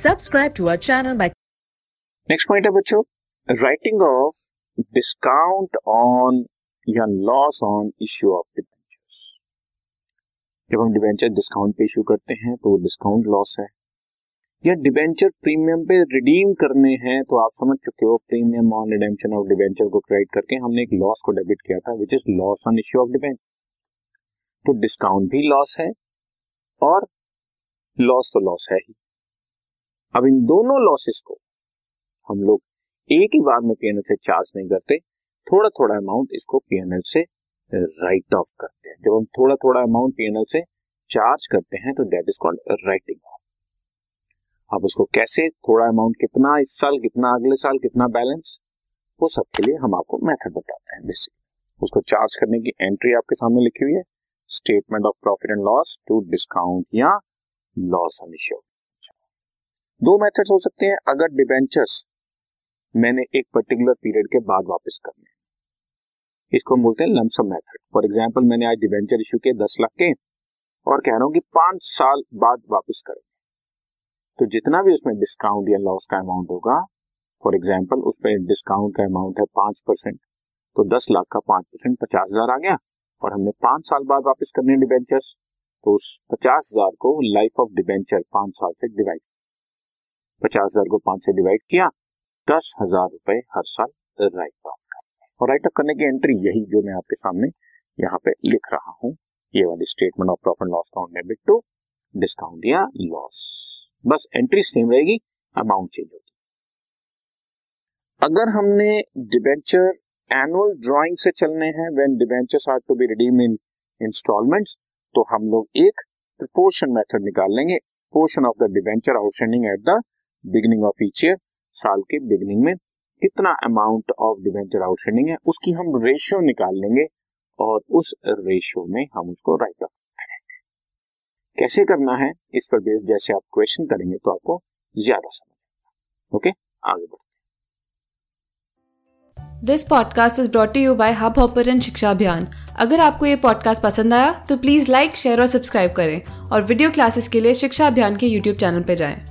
Subscribe to our channel by next point है बच्चों writing off discount on या loss on issue of debentures जब हम debenture discount पे इशू करते हैं तो डिस्काउंट लॉस है। या डिबेंचर प्रीमियम पे रिडीम करने हैं तो आप समझ चुके हो premium on redemption of debenture को क्रेडिट करके हमने एक लॉस को डेबिट किया था which is loss on issue of debenture तो डिस्काउंट भी लॉस है, और लॉस तो लॉस है ही। अब इन दोनों लॉसेस को हम लोग एक ही बार में पीएनएल से चार्ज नहीं करते थोड़ा थोड़ा अमाउंट इसको पीएनएल से राइट ऑफ़ करते हैं। जब हम थोड़ा थोड़ा अमाउंट पीएनएल से चार्ज करते हैं तो that is called writing off अब उसको कैसे, थोड़ा अमाउंट कितना, इस साल कितना, अगले साल कितना बैलेंस वो सब के लिए हम आपको मेथड बताते हैं बेसिक उसको चार्ज करने की एंट्री आपके सामने लिखी हुई है statement of profit and loss to discount या लॉस ऑन दो मेथड्स हो सकते हैं, अगर डिबेंचर्स मैंने एक पर्टिकुलर पीरियड के बाद वापस करने इसको हम बोलते हैं लमसम मेथड फॉर एग्ज़ाम्पल मैंने आज डिवेंचर इशू किए दस लाख के और कह रहा हूँ कि पाँच साल बाद वापस करेंगे। तो जितना भी उसमें डिस्काउंट या लॉस का अमाउंट होगा फॉर एग्ज़ाम्पल उसमें डिस्काउंट का अमाउंट है पाँच परसेंट तो दस लाख का पाँच परसेंट पचास हज़ार आ गया और हमने पाँच साल बाद वापस करने डिबेंचर्स तो उस पचास हज़ार को लाइफ ऑफ़ डिबेंचर पाँच साल से डिवाइड पचास हज़ार को पाँच से डिवाइड किया, दस हज़ार रुपए हर साल राइट ऑफ़ करने और राइट ऑफ़ करने की एंट्री यही जो मैं आपके सामने यहाँ पे लिख रहा हूँ, ये वाली statement of profit loss account debit to discount या लॉस बस एंट्री सेम रहेगी अमाउंट चेंज होगी। अगर हमने डिबेंचर एनुअल ड्राइंग से चलने हैं when debentures are to be redeem in installments तो हम लोग एक प्रोपोर्शन मेथड निकाल लेंगे। Portion of the debenture outstanding at the beginning of each year साल के बिगिनिंग में कितना अमाउंट ऑफ़ डिवेंचर आउटस्टैंडिंग है, उसकी हम रेशियो निकाल लेंगे और उस रेशियो में हम उसको राइट ऑफ़ करेंगे। कैसे करना है, इस पर बेस जैसे आप क्वेश्चन करेंगे तो आपको ज़्यादा समझ ओके आगे बढ़ते this podcast is brought you by Hubhopper शिक्षा अभियान अगर आपको ये पॉडकास्ट पसंद आया तो प्लीज़ लाइक शेयर और सब्सक्राइब करें और वीडियो क्लासेस के लिए शिक्षा अभियान के यूट्यूब चैनल पर जाएँ।